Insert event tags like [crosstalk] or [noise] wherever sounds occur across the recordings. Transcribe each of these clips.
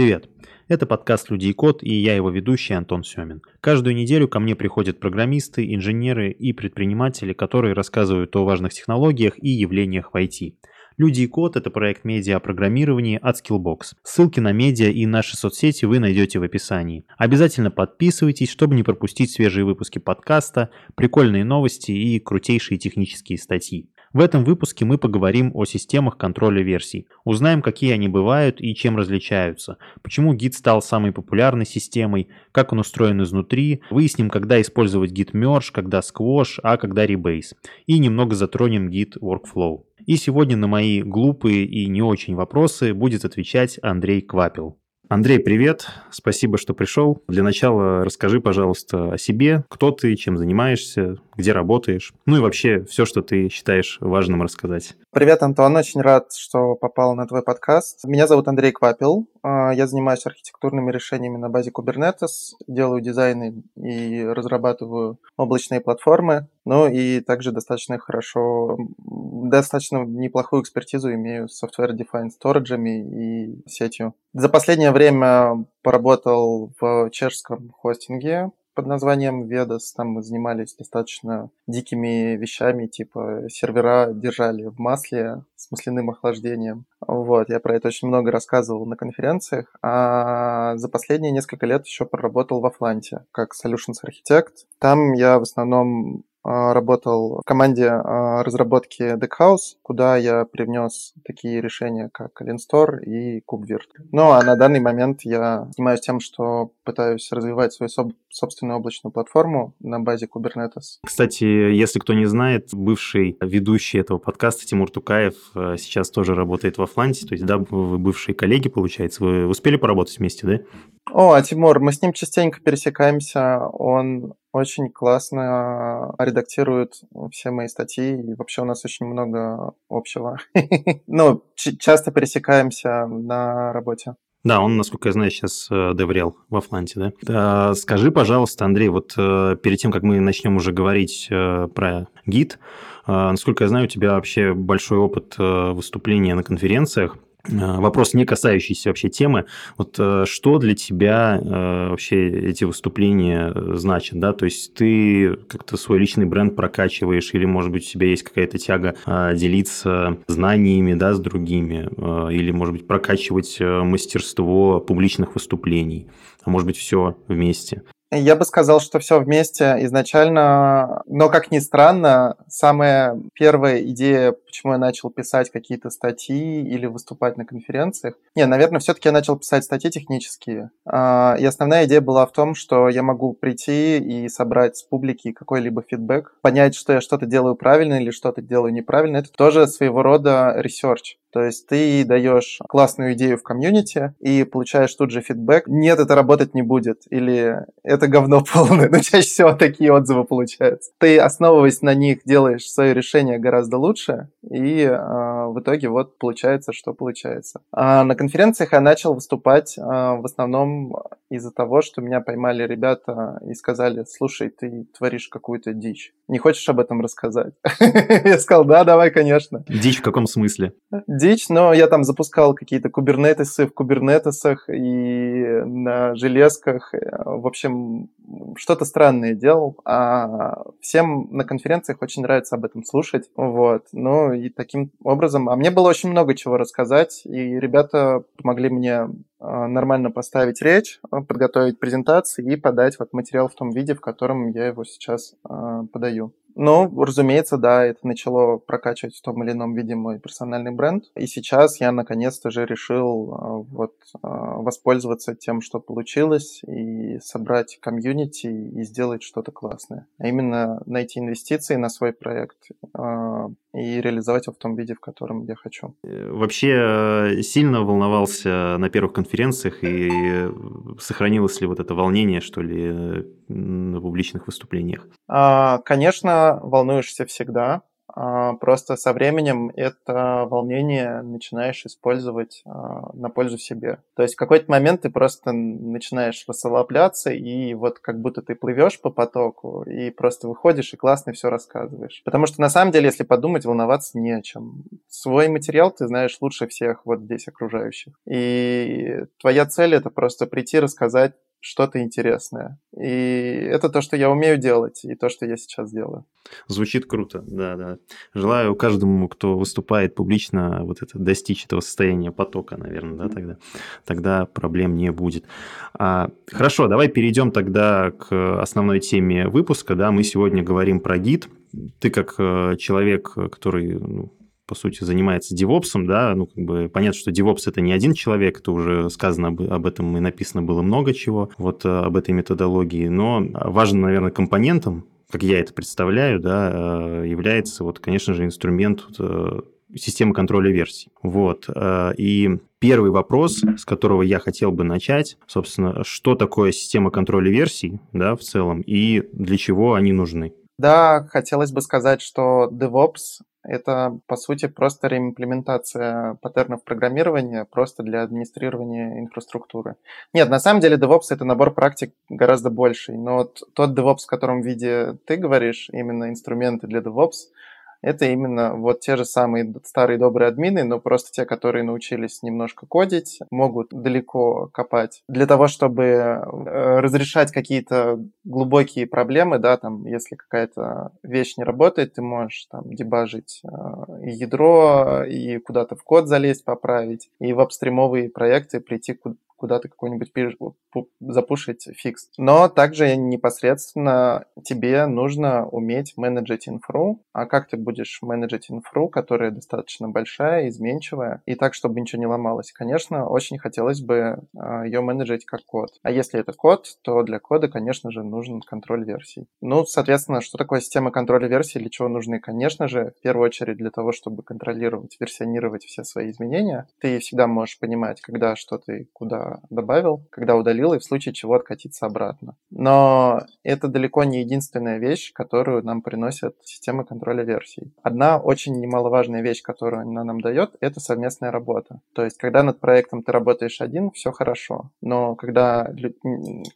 Привет! Это подкаст «Люди и код» и я его ведущий Антон Семин. Каждую неделю ко мне приходят программисты, инженеры и предприниматели, которые рассказывают о важных технологиях и явлениях в IT. «Люди и код» — это проект медиа о программировании от Skillbox. Ссылки на медиа и наши соцсети вы найдете в описании. Обязательно подписывайтесь, чтобы не пропустить свежие выпуски подкаста, прикольные новости и крутейшие технические статьи. В этом выпуске мы поговорим о системах контроля версий. Узнаем, какие они бывают и чем различаются, почему Git стал самой популярной системой, как он устроен изнутри, выясним, когда использовать Git Merge, когда Squash, а когда Rebase. И немного затронем Git Workflow. И сегодня на мои глупые и не очень вопросы будет отвечать Андрей Квапил. Андрей, привет. Спасибо, что пришел. Для начала расскажи, пожалуйста, о себе. Кто ты, чем занимаешься, где работаешь. Ну и вообще все, что ты считаешь важным рассказать. Привет, Антон. Очень рад, что попал на твой подкаст. Меня зовут Андрей Квапил. А, я занимаюсь архитектурными решениями на базе Kubernetes, делаю дизайны и разрабатываю облачные платформы. Ну и также достаточно хорошо, достаточно неплохую экспертизу имею с Software Defined Storage и сетью. За последнее время поработал в чешском хостинге, под названием Ведас. Там мы занимались достаточно дикими вещами, типа сервера держали в масле с масляным охлаждением. Вот, я про это очень много рассказывал на конференциях. А за последние несколько лет еще проработал в Атланте как Solutions Architect. Там я в основном работал в команде а, разработки Deckhouse, куда я привнес такие решения, как Linstore и KubeVirt. Ну, а на данный момент я занимаюсь тем, что пытаюсь развивать свою собственную облачную платформу на базе Kubernetes. Кстати, если кто не знает, бывший ведущий этого подкаста Тимур Тукаев э, сейчас тоже работает в Атланте, то есть, да, вы бывшие коллеги, получается. Вы успели поработать вместе, да? О, а Тимур, мы с ним частенько пересекаемся. Он очень классно редактирует все мои статьи, и вообще у нас очень много общего. [laughs] Ну, часто пересекаемся на работе. Да, он, насколько я знаю, сейчас э, деврел в Атланте, да? Скажи, пожалуйста, Андрей, вот э, перед тем, как мы начнем уже говорить э, про гид, насколько я знаю, у тебя вообще большой опыт выступления на конференциях. Э, вопрос, не касающийся вообще темы. Вот э, что для тебя э, вообще эти выступления значат, да? То есть ты как-то свой личный бренд прокачиваешь или, может быть, у тебя есть какая-то тяга делиться знаниями, да, с другими или, может быть, прокачивать мастерство публичных выступлений, а может быть, все вместе? Я бы сказал, что все вместе изначально, но как ни странно, самая первая идея, почему я начал писать какие-то статьи или выступать на конференциях, не, наверное, все-таки я начал писать статьи технические. А, и основная идея была в том, что я могу прийти и собрать с публики какой-либо фидбэк, понять, что я что-то делаю правильно или что-то делаю неправильно. Это тоже своего рода research. То есть ты даешь классную идею в комьюнити и получаешь тут же фидбэк. Нет, это работать не будет. Или это говно [laughs] полное. Но чаще всего такие отзывы получаются. Ты, основываясь на них, делаешь свое решение гораздо лучше. И э, в итоге вот получается, что получается. А на конференциях я начал выступать э, в основном из-за того, что меня поймали ребята и сказали, слушай, ты творишь какую-то дичь. Не хочешь об этом рассказать? [laughs] Я сказал, да, давай, конечно. Дичь в каком смысле? Дичь, но я там запускал какие-то кубернетесы в кубернетесах и на железках. В общем, что-то странное делал. А всем на конференциях очень нравится об этом слушать. Вот. Ну и таким образом... А мне было очень много чего рассказать, и ребята помогли мне а, нормально поставить речь, подготовить презентации и подать вот материал в том виде, в котором я его сейчас э, подаю. Ну, разумеется, да, это начало прокачивать в том или ином виде мой персональный бренд. И сейчас я наконец-то же решил э, вот э, воспользоваться тем, что получилось, и собрать комьюнити и сделать что-то классное. А именно найти инвестиции на свой проект э, и реализовать его в том виде, в котором я хочу. Вообще сильно волновался на первых конференциях и сохранилось ли вот это волнение, что ли, на публичных выступлениях? А, конечно, волнуешься всегда. А, просто со временем это волнение начинаешь использовать а, на пользу себе. То есть в какой-то момент ты просто начинаешь расслабляться, и вот как будто ты плывешь по потоку, и просто выходишь и классно все рассказываешь. Потому что на самом деле, если подумать, волноваться не о чем. Свой материал ты знаешь лучше всех вот здесь окружающих. И твоя цель это просто прийти рассказать что-то интересное. И это то, что я умею делать, и то, что я сейчас делаю. Звучит круто, да, да. Желаю каждому, кто выступает публично, вот это достичь этого состояния потока, наверное, да, тогда, тогда проблем не будет. А, хорошо, давай перейдем тогда к основной теме выпуска, да, мы сегодня говорим про гид. Ты как э, человек, который ну, по сути, занимается девопсом, да, ну, как бы понятно, что девопс это не один человек, это уже сказано об, об этом и написано было много чего, вот э, об этой методологии, но важным, наверное, компонентом, как я это представляю, да, э, является вот, конечно же, инструмент э, системы контроля версий. Вот. И первый вопрос, с которого я хотел бы начать, собственно, что такое система контроля версий, да, в целом, и для чего они нужны? Да, хотелось бы сказать, что DevOps это, по сути, просто реимплементация паттернов программирования просто для администрирования инфраструктуры. Нет, на самом деле DevOps — это набор практик гораздо больший, но тот DevOps, в котором виде ты говоришь, именно инструменты для DevOps — это именно вот те же самые старые добрые админы, но просто те, которые научились немножко кодить, могут далеко копать. Для того, чтобы э, разрешать какие-то глубокие проблемы, да, там, если какая-то вещь не работает, ты можешь там дебажить э, ядро, и куда-то в код залезть, поправить, и в апстримовые проекты прийти куда-то какой-нибудь запушить фикс. Но также непосредственно тебе нужно уметь менеджить инфру. А как ты будешь менеджить инфру, которая достаточно большая, изменчивая, и так, чтобы ничего не ломалось? Конечно, очень хотелось бы а, ее менеджить как код. А если это код, то для кода, конечно же, нужен контроль версий. Ну, соответственно, что такое система контроля версий, для чего нужны? Конечно же, в первую очередь для того, чтобы контролировать, версионировать все свои изменения. Ты всегда можешь понимать, когда что ты куда добавил, когда удалил, и в случае чего откатиться обратно. Но это далеко не единственная вещь, которую нам приносят системы контроля версий. Одна очень немаловажная вещь, которую она нам дает, это совместная работа. То есть, когда над проектом ты работаешь один, все хорошо. Но когда,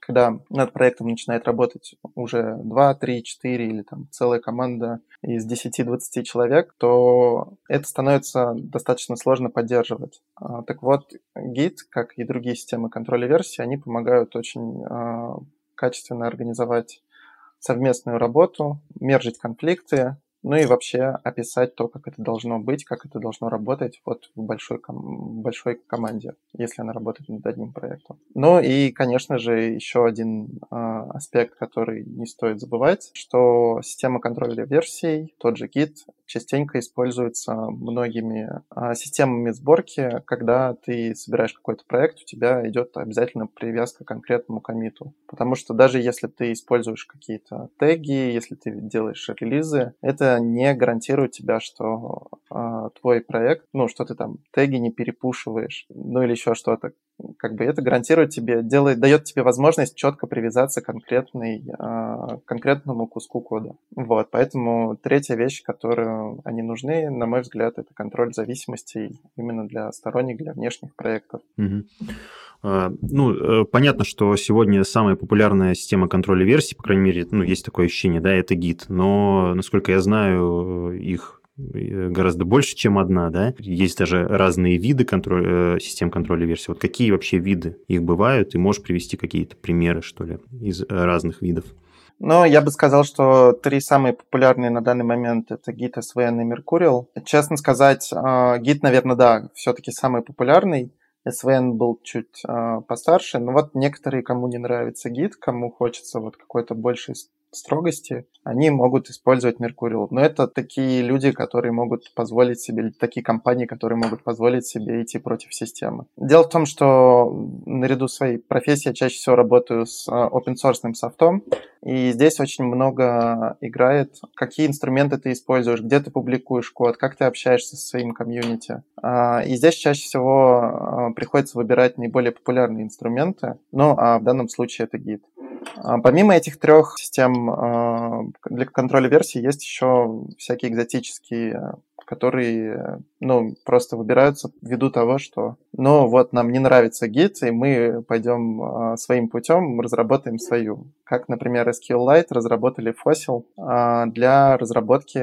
когда над проектом начинает работать уже 2, 3, 4 или там целая команда из 10-20 человек, то это становится достаточно сложно поддерживать. А, так вот, Git, как и другие системы контроля версий, они помогают очень а, качественно организовать совместную работу, мержить конфликты, ну и вообще описать то, как это должно быть, как это должно работать вот в большой, ком- большой команде, если она работает над одним проектом. Ну и, конечно же, еще один э, аспект, который не стоит забывать, что система контроля версий, тот же Git, частенько используется многими э, системами сборки, когда ты собираешь какой-то проект, у тебя идет обязательно привязка к конкретному комиту. Потому что даже если ты используешь какие-то теги, если ты делаешь релизы, это не гарантирует тебя, что э, твой проект, ну, что ты там теги не перепушиваешь, ну или еще что-то. Как бы это гарантирует тебе, делает, дает тебе возможность четко привязаться к конкретной, э, конкретному куску кода. Вот, поэтому третья вещь, которую они нужны, на мой взгляд, это контроль зависимостей именно для сторонних, для внешних проектов. Mm-hmm. Ну, э, понятно, что сегодня самая популярная система контроля версий, по крайней мере, ну, есть такое ощущение, да, это гид. Но, насколько я знаю, их гораздо больше, чем одна, да? Есть даже разные виды контроль, э, систем контроля версий. Вот какие вообще виды их бывают? И можешь привести какие-то примеры, что ли, из разных видов? Ну, я бы сказал, что три самые популярные на данный момент это Git, SVN и Mercurial. Честно сказать, Git, наверное, да, все-таки самый популярный. СВН был чуть э, постарше, но вот некоторые, кому не нравится гид, кому хочется вот какой-то большей строгости, они могут использовать Mercurial. Но это такие люди, которые могут позволить себе, такие компании, которые могут позволить себе идти против системы. Дело в том, что наряду своей профессии я чаще всего работаю с а, open source софтом, и здесь очень много играет, какие инструменты ты используешь, где ты публикуешь код, как ты общаешься со своим комьюнити. А, и здесь чаще всего а, приходится выбирать наиболее популярные инструменты, ну а в данном случае это гид. А, помимо этих трех систем а, для контроля версий есть еще всякие экзотические которые, ну, просто выбираются ввиду того, что, ну, вот нам не нравится гид, и мы пойдем э, своим путем, разработаем свою. Как, например, SQLite разработали Fossil э, для разработки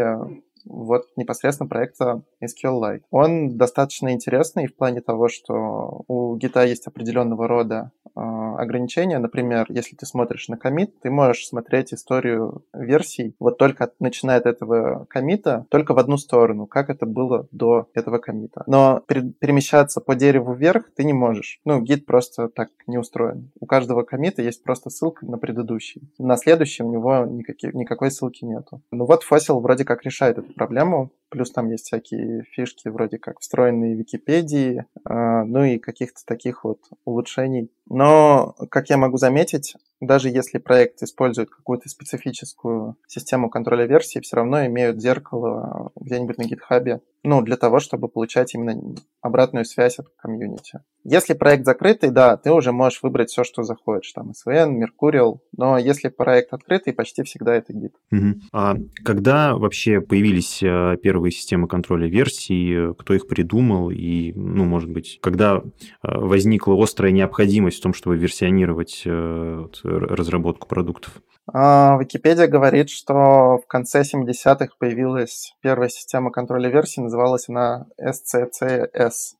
вот непосредственно проекта SQLite. Он достаточно интересный в плане того, что у гита есть определенного рода э, ограничения. Например, если ты смотришь на комит, ты можешь смотреть историю версий вот только начиная от этого комита, только в одну сторону, как это было до этого комита. Но перемещаться по дереву вверх ты не можешь. Ну, гид просто так не устроен. У каждого комита есть просто ссылка на предыдущий. На следующий у него никаких, никакой ссылки нету. Ну вот Fossil вроде как решает эту проблему. Плюс там есть всякие фишки вроде как встроенные Википедии, а, ну и каких-то таких вот улучшений. Но, как я могу заметить, даже если проект использует какую-то специфическую систему контроля версий, все равно имеют зеркало где-нибудь на гитхабе, ну, для того, чтобы получать именно обратную связь от комьюнити. Если проект закрытый, да, ты уже можешь выбрать все, что захочешь, там, SVN, Mercurial, но если проект открытый, почти всегда это гид. Угу. А когда вообще появились э, первые системы контроля версий, кто их придумал, и, ну, может быть, когда э, возникла острая необходимость в том, чтобы версионировать э, разработку продуктов? А, Википедия говорит, что в конце 70-х появилась первая система контроля версий, называлась она SCCS.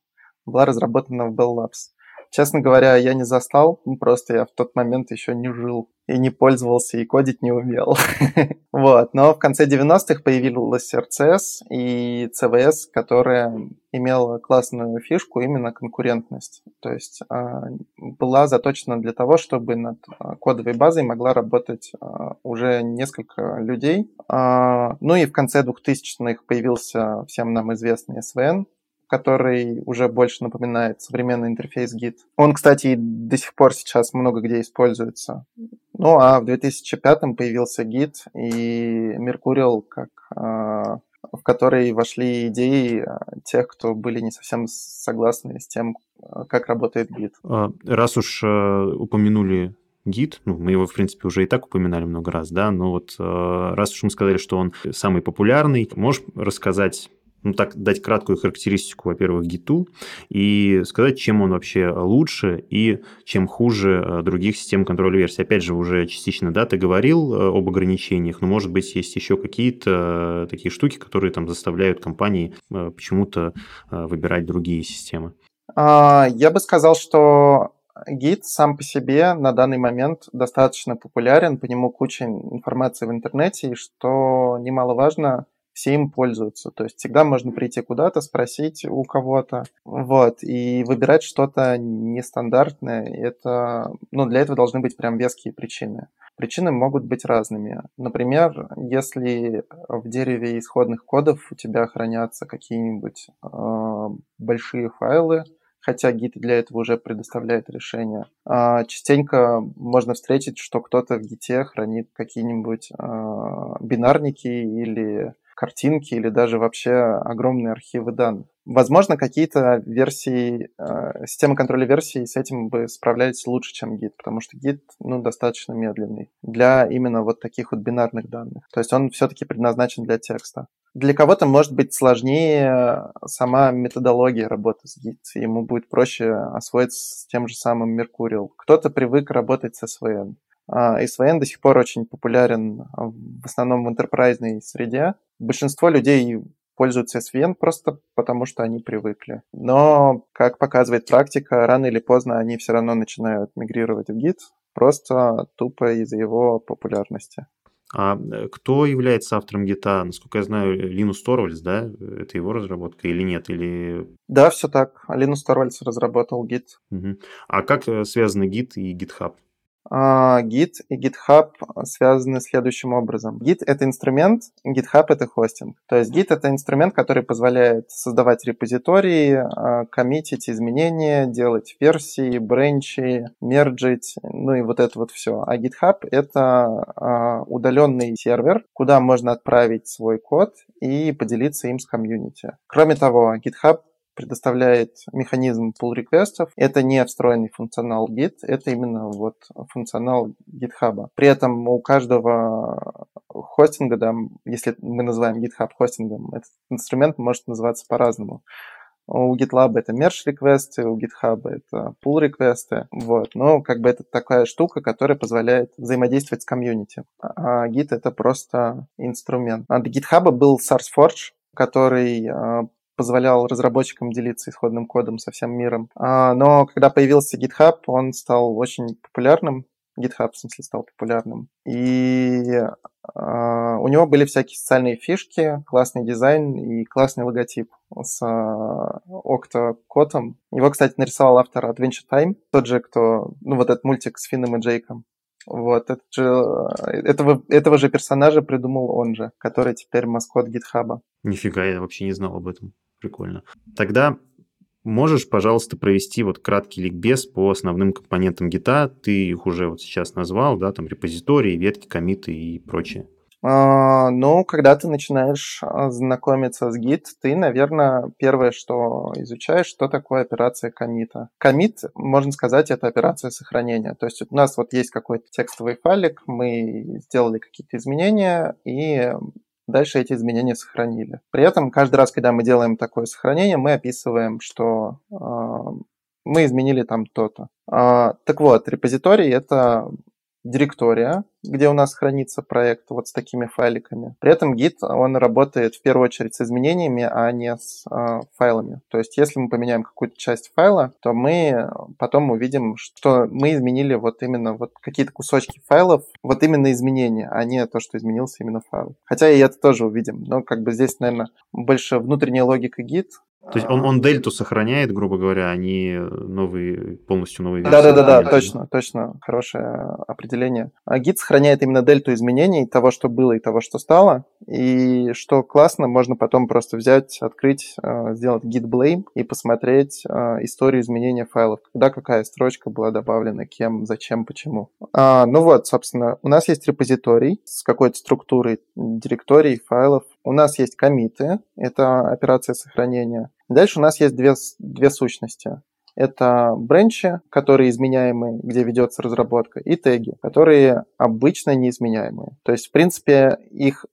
Была разработана в Bell Labs. Честно говоря, я не застал, ну, просто я в тот момент еще не жил и не пользовался, и кодить не умел. [laughs] вот. Но в конце 90-х появилась RCS и CVS, которая имела классную фишку, именно конкурентность. То есть э, была заточена для того, чтобы над а, кодовой базой могла работать э, уже несколько людей. Ну и в конце 2000-х появился всем нам известный SVN, который уже больше напоминает современный интерфейс Git. Он, кстати, до сих пор сейчас много где используется. Ну, а в 2005 появился Git и Mercurial, как, а, в который вошли идеи тех, кто были не совсем согласны с тем, как работает Git. А, раз уж а, упомянули гид, ну, мы его, в принципе, уже и так упоминали много раз, да, но вот раз уж мы сказали, что он самый популярный, можешь рассказать ну, так, дать краткую характеристику, во-первых, гиту и сказать, чем он вообще лучше и чем хуже э, других систем контроля версий. Опять же, уже частично, да, ты говорил э, об ограничениях, но, может быть, есть еще какие-то э, такие штуки, которые там заставляют компании почему-то выбирать другие системы. А, я бы сказал, что гид сам по себе на данный момент достаточно популярен, по нему куча информации в интернете, и что немаловажно, все им пользуются. То есть всегда можно прийти куда-то, спросить у кого-то, вот, и выбирать что-то нестандартное. Это, ну, для этого должны быть прям веские причины. Причины могут быть разными. Например, если в дереве исходных кодов у тебя хранятся какие-нибудь э, большие файлы, хотя гид для этого уже предоставляет решение. А, частенько можно встретить, что кто-то в гите хранит какие-нибудь а, бинарники или картинки или даже вообще огромные архивы данных. Возможно, какие-то версии, э, системы контроля версий с этим бы справлялись лучше, чем Git, потому что Git ну, достаточно медленный для именно вот таких вот бинарных данных. То есть он все-таки предназначен для текста. Для кого-то может быть сложнее сама методология работы с Git, ему будет проще освоиться с тем же самым Mercurial. Кто-то привык работать с SVN. А, SVN до сих пор очень популярен в основном в интерпрайзной среде. Большинство людей пользуются SVN просто потому, что они привыкли. Но, как показывает практика, рано или поздно они все равно начинают мигрировать в Git, просто тупо из-за его популярности. А э, кто является автором гита? Насколько я знаю, Линус Торвальдс, да? Это его разработка или нет? Или... Да, все так. Линус Торвальдс разработал гит. Угу. А как э, связаны гит и GitHub? А, Git и GitHub связаны следующим образом. Git — это инструмент, GitHub — это хостинг. То есть Git — это инструмент, который позволяет создавать репозитории, а, коммитить изменения, делать версии, бренчи, мерджить, ну и вот это вот все. А GitHub — это а, удаленный сервер, куда можно отправить свой код и поделиться им с комьюнити. Кроме того, GitHub предоставляет механизм pull реквестов. Это не встроенный функционал Git, это именно вот функционал GitHub. При этом у каждого хостинга, да, если мы называем GitHub хостингом, этот инструмент может называться по-разному. У GitLab это merge реквесты, у GitHub это pull реквесты. Вот. Но как бы это такая штука, которая позволяет взаимодействовать с комьюнити. А Git это просто инструмент. Для GitHub был SourceForge, который а, позволял разработчикам делиться исходным кодом со всем миром. А, но когда появился GitHub, он стал очень популярным. GitHub, в смысле, стал популярным. И а, у него были всякие социальные фишки, классный дизайн и классный логотип с октокотом. Его, кстати, нарисовал автор Adventure Time, тот же, кто, ну, вот этот мультик с Финном и Джейком. Вот, этот же, этого, этого же персонажа придумал он же, который теперь маскот гитхаба. Нифига, я вообще не знал об этом. Прикольно. Тогда можешь, пожалуйста, провести вот краткий ликбез по основным компонентам гита. Ты их уже вот сейчас назвал, да, там репозитории, ветки, комиты и прочее. А, ну, когда ты начинаешь а, знакомиться с Git, ты, наверное, первое, что изучаешь, что такое операция комита. Комит, можно сказать, это операция сохранения. То есть у нас вот есть какой-то текстовый файлик, мы сделали какие-то изменения, и дальше эти изменения сохранили. При этом каждый раз, когда мы делаем такое сохранение, мы описываем, что э, мы изменили там то-то. Э, так вот, репозиторий — это директория, где у нас хранится проект вот с такими файликами. При этом Git, он работает в первую очередь с изменениями, а не с э, файлами. То есть если мы поменяем какую-то часть файла, то мы потом увидим, что мы изменили вот именно вот какие-то кусочки файлов, вот именно изменения, а не то, что изменился именно файл. Хотя и это тоже увидим, но как бы здесь, наверное, больше внутренняя логика Git, то есть он, он дельту сохраняет, грубо говоря, а не новые, полностью новые версии. Да-да-да, точно, точно, хорошее определение. А гид сохраняет именно дельту изменений того, что было и того, что стало. И что классно, можно потом просто взять, открыть, э, сделать git blame и посмотреть э, историю изменения файлов, когда какая строчка была добавлена, кем, зачем, почему. А, ну вот, собственно, у нас есть репозиторий с какой-то структурой директорий, файлов, у нас есть комиты, это операция сохранения. Дальше у нас есть две, две сущности. Это бренчи, которые изменяемые, где ведется разработка, и теги, которые обычно неизменяемые. То есть, в принципе, их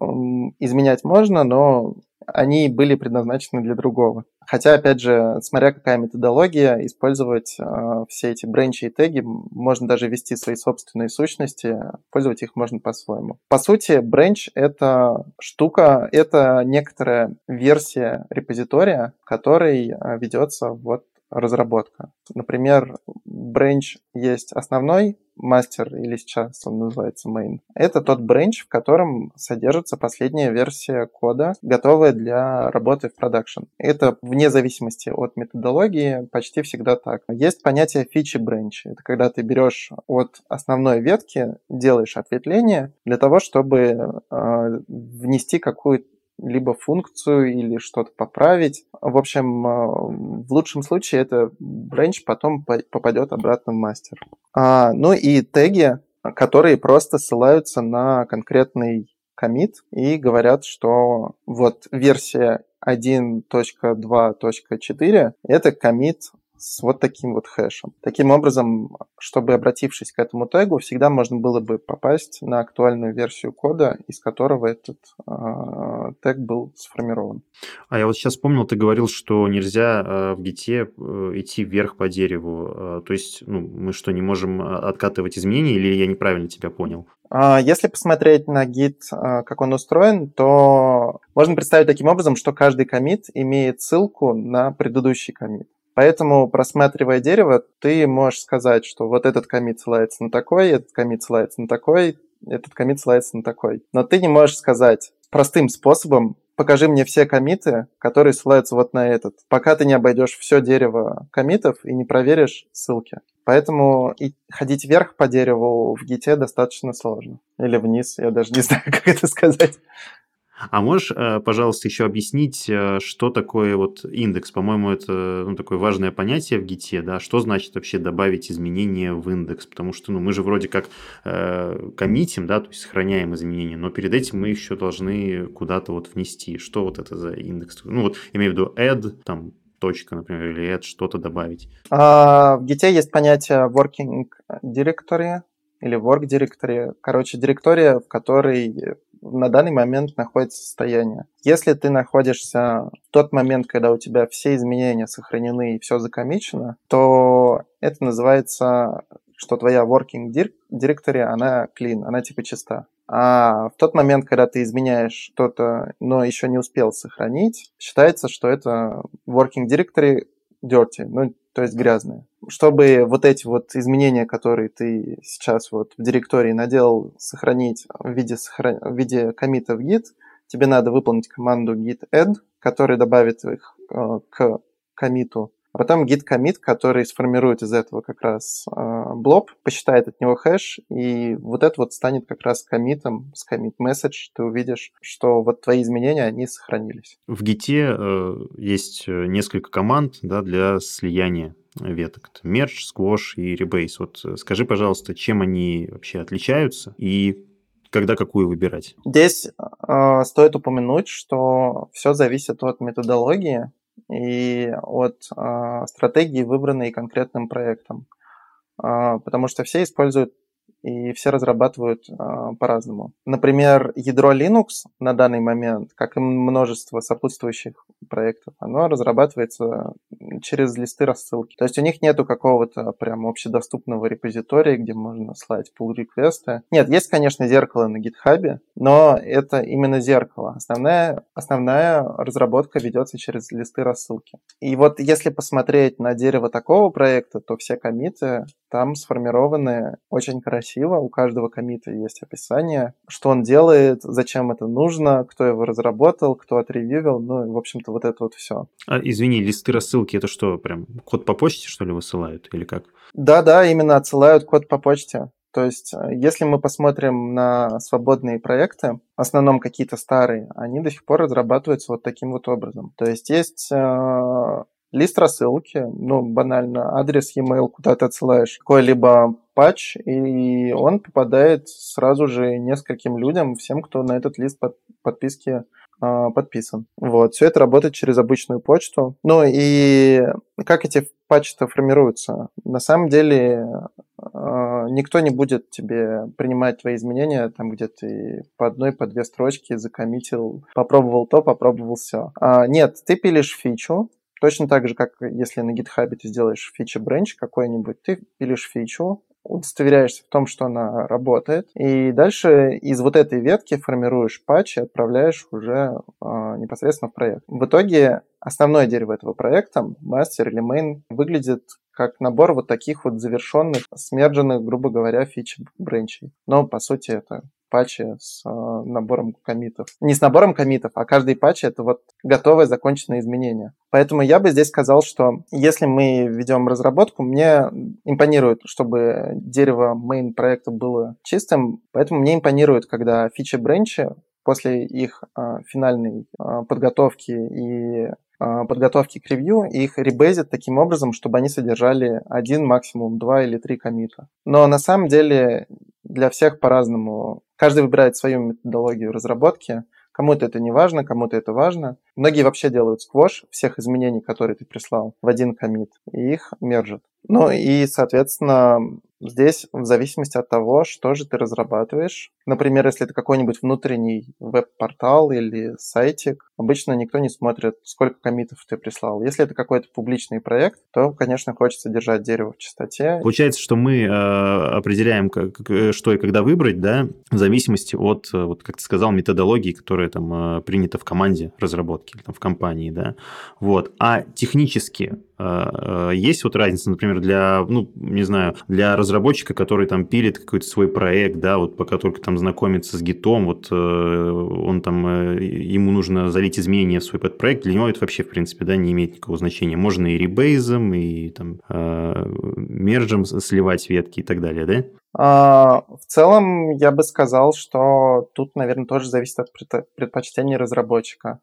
изменять можно, но они были предназначены для другого. Хотя, опять же, смотря какая методология, использовать э, все эти бренчи и теги, можно даже ввести свои собственные сущности, пользовать их можно по-своему. По сути, бренч — это штука, это некоторая версия репозитория, который э, ведется вот разработка. Например, бренч есть основной мастер, или сейчас он называется main. Это тот бренч, в котором содержится последняя версия кода, готовая для работы в продакшн. Это вне зависимости от методологии почти всегда так. Есть понятие фичи бренча. Это когда ты берешь от основной ветки, делаешь ответвление для того, чтобы э, внести какую-то либо функцию или что-то поправить. В общем, э, в лучшем случае это бренч потом попадет обратно в мастер. А, ну и теги, которые просто ссылаются на конкретный комит и говорят, что вот версия 1.2.4 это комит с вот таким вот хэшем. Таким образом, чтобы обратившись к этому тегу, всегда можно было бы попасть на актуальную версию кода, из которого этот э, тег был сформирован. А я вот сейчас вспомнил, ты говорил, что нельзя э, в гите э, идти вверх по дереву. Э, то есть ну, мы что, не можем откатывать изменения, или я неправильно тебя понял? Если посмотреть на гид, как он устроен, то можно представить таким образом, что каждый комит имеет ссылку на предыдущий комит. Поэтому, просматривая дерево, ты можешь сказать, что вот этот комит ссылается на такой, этот комит ссылается на такой, этот комит ссылается на такой. Но ты не можешь сказать простым способом, покажи мне все комиты, которые ссылаются вот на этот, пока ты не обойдешь все дерево комитов и не проверишь ссылки. Поэтому и ходить вверх по дереву в гите достаточно сложно. Или вниз, я даже не [laughs] знаю, как это сказать. А можешь, э, пожалуйста, еще объяснить, э, что такое вот индекс? По-моему, это ну, такое важное понятие в гите, да? Что значит вообще добавить изменения в индекс? Потому что ну, мы же вроде как э, коммитим, да, то есть сохраняем изменения, но перед этим мы еще должны куда-то вот внести. Что вот это за индекс? Ну вот, имею в виду add, там, точка, например, или add что-то добавить? А, в Git есть понятие working directory или work directory. Короче, директория, в которой на данный момент находится состояние. Если ты находишься в тот момент, когда у тебя все изменения сохранены и все закомичено, то это называется, что твоя working directory, она clean, она типа чиста. А в тот момент, когда ты изменяешь что-то, но еще не успел сохранить, считается, что это working directory dirty, ну, то есть грязные. Чтобы вот эти вот изменения, которые ты сейчас вот в директории наделал, сохранить в виде, сохран... в виде комита в git, тебе надо выполнить команду git add, который добавит их э, к комиту а потом git commit, который сформирует из этого как раз э, блоб, посчитает от него хэш, и вот это вот станет как раз комитом с commit message. Ты увидишь, что вот твои изменения, они сохранились. В Git э, есть э, несколько команд да, для слияния веток. Merge, squash и rebase. Вот э, скажи, пожалуйста, чем они вообще отличаются и когда какую выбирать? Здесь э, стоит упомянуть, что все зависит от методологии, и от э, стратегии, выбранной конкретным проектом. Э, потому что все используют и все разрабатывают э, по-разному. Например, ядро Linux на данный момент, как и множество сопутствующих проектов, оно разрабатывается через листы рассылки. То есть у них нету какого-то прям общедоступного репозитория, где можно слать pull реквесты Нет, есть, конечно, зеркало на GitHub, но это именно зеркало. Основная, основная разработка ведется через листы рассылки. И вот если посмотреть на дерево такого проекта, то все комиты там сформированы очень красиво. У каждого комита есть описание, что он делает, зачем это нужно, кто его разработал, кто отревьювил, ну, в общем-то, вот это вот все. А, извини, листы рассылки, это что, прям код по почте, что ли, высылают или как? Да-да, именно отсылают код по почте. То есть, э, если мы посмотрим на свободные проекты, в основном какие-то старые, они до сих пор разрабатываются вот таким вот образом. То есть, есть э, лист рассылки, ну, банально, адрес e-mail, куда ты отсылаешь какой-либо патч, и он попадает сразу же нескольким людям, всем, кто на этот лист под, подписки э, подписан. Вот, все это работает через обычную почту. Ну и как эти патчи-то формируются? На самом деле э, никто не будет тебе принимать твои изменения, там где ты по одной, по две строчки закоммитил, попробовал то, попробовал все. А, нет, ты пилишь фичу, Точно так же, как если на GitHub ты сделаешь фича бренч какой-нибудь, ты пилишь фичу, удостоверяешься в том, что она работает, и дальше из вот этой ветки формируешь патч и отправляешь уже э, непосредственно в проект. В итоге основное дерево этого проекта, мастер или main, выглядит как набор вот таких вот завершенных, смердженных, грубо говоря, фич бренчей. Но, по сути, это патчи с э, набором комитов. Не с набором комитов, а каждый патч это вот готовое законченное изменение. Поэтому я бы здесь сказал, что если мы ведем разработку, мне импонирует, чтобы дерево main проекта было чистым, поэтому мне импонирует, когда фичи бренчи после их э, финальной э, подготовки и подготовки к ревью, их ребезят таким образом, чтобы они содержали один, максимум два или три комита. Но на самом деле для всех по-разному. Каждый выбирает свою методологию разработки. Кому-то это не важно, кому-то это важно. Многие вообще делают сквош всех изменений, которые ты прислал, в один комит, и их мержат. Ну и, соответственно, Здесь в зависимости от того, что же ты разрабатываешь. Например, если это какой-нибудь внутренний веб-портал или сайтик, обычно никто не смотрит, сколько комитов ты прислал. Если это какой-то публичный проект, то, конечно, хочется держать дерево в чистоте. Получается, что мы э, определяем, как, э, что и когда выбрать, да, в зависимости от, э, вот как ты сказал, методологии, которая там э, принята в команде разработки или там, в компании, да. Вот. А технически э, есть вот разница, например, для, ну, не знаю, для разработчика, который там пилит какой-то свой проект, да, вот пока только там знакомится с гитом, вот э, он там, э, ему нужно залить изменения в свой подпроект, для него это вообще, в принципе, да, не имеет никакого значения. Можно и ребейзом, и там э, мержем сливать ветки и так далее, да? А, в целом, я бы сказал, что тут, наверное, тоже зависит от предпочтений разработчика.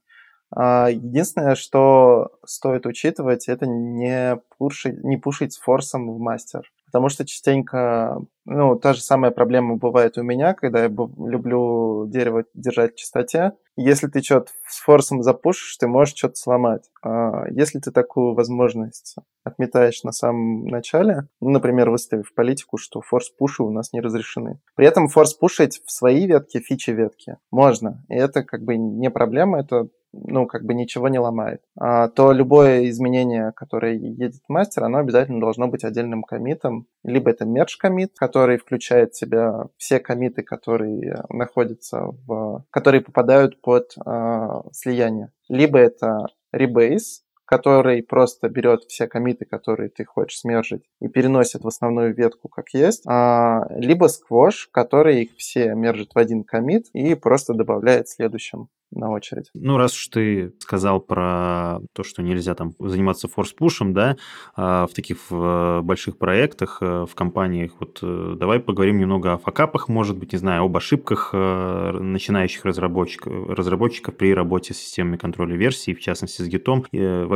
А, единственное, что стоит учитывать, это не пушить, не пушить с форсом в мастер. Потому что частенько, ну, та же самая проблема бывает у меня, когда я люблю дерево держать в чистоте. Если ты что-то с форсом запушишь, ты можешь что-то сломать. А если ты такую возможность отметаешь на самом начале, ну, например, выставив политику, что форс-пуши у нас не разрешены. При этом форс-пушить в свои ветки, фичи ветки можно. И это как бы не проблема, это ну, как бы ничего не ломает, а, то любое изменение, которое едет мастер, оно обязательно должно быть отдельным комитом. Либо это мерч комит, который включает в себя все комиты, которые находятся в... которые попадают под а, слияние. Либо это Rebase, который просто берет все комиты, которые ты хочешь смержить, и переносит в основную ветку как есть, а, либо сквош, который их все мержит в один комит и просто добавляет следующим на очередь. Ну, раз уж ты сказал про то, что нельзя там заниматься форс-пушем, да, а, в таких в больших проектах, э, в компаниях, вот э, давай поговорим немного о факапах, может быть, не знаю, об ошибках э, начинающих разработчиков, разработчиков при работе с системами контроля версий, в частности, с гитом.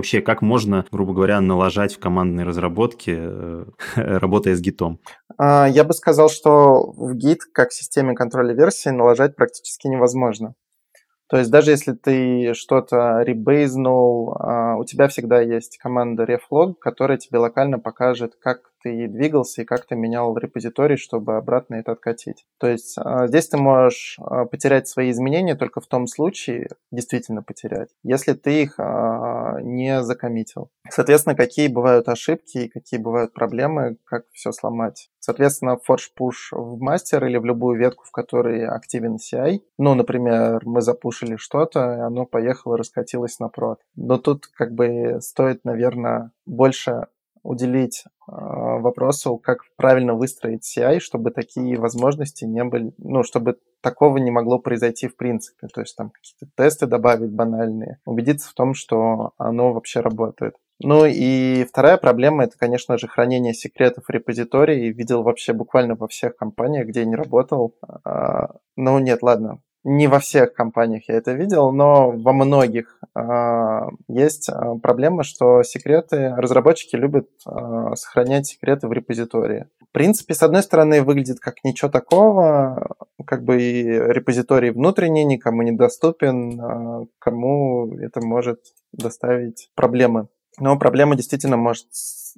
Вообще, как можно, грубо говоря, налажать в командной разработке, [laughs] работая с гитом? А, я бы сказал, что в гит, как в системе контроля версий, налажать практически невозможно. То есть даже если ты что-то ребейзнул, а, у тебя всегда есть команда reflog, которая тебе локально покажет, как ты двигался и как ты менял репозиторий, чтобы обратно это откатить. То есть а, здесь ты можешь а, потерять свои изменения только в том случае, действительно потерять, если ты их не закоммитил. Соответственно, какие бывают ошибки и какие бывают проблемы, как все сломать. Соответственно, форш-пуш в мастер или в любую ветку, в которой активен CI. Ну, например, мы запушили что-то, и оно поехало, раскатилось на прод. Но тут как бы стоит, наверное, больше уделить э, вопросу, как правильно выстроить CI, чтобы такие возможности не были, ну, чтобы такого не могло произойти в принципе. То есть там какие-то тесты добавить банальные, убедиться в том, что оно вообще работает. Ну и вторая проблема это, конечно же, хранение секретов репозитории. Видел вообще буквально во всех компаниях, где я не работал. А, ну нет, ладно, не во всех компаниях я это видел, но во многих э, есть а, проблема, что секреты, разработчики любят э, сохранять секреты в репозитории. В принципе, с одной стороны, выглядит как ничего такого, как бы и репозиторий внутренний, никому не доступен, э, кому это может доставить проблемы. Но проблема действительно может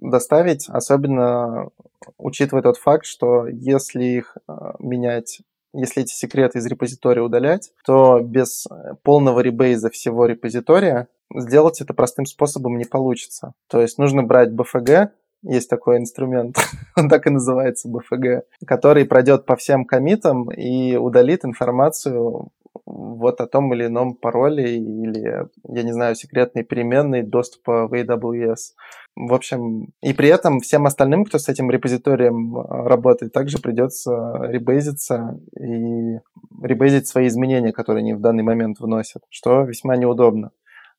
доставить, особенно учитывая тот факт, что если их менять если эти секреты из репозитория удалять, то без э, полного ребейза всего репозитория сделать это простым способом не получится. То есть нужно брать BFG, есть такой инструмент, [laughs] он так и называется BFG, который пройдет по всем комитам и удалит информацию вот о том или ином пароле или, я не знаю, секретной переменной доступа в AWS. В общем, и при этом всем остальным, кто с этим репозиторием а, работает, также придется ребейзиться и ребейзить свои изменения, которые они в данный момент вносят, что весьма неудобно.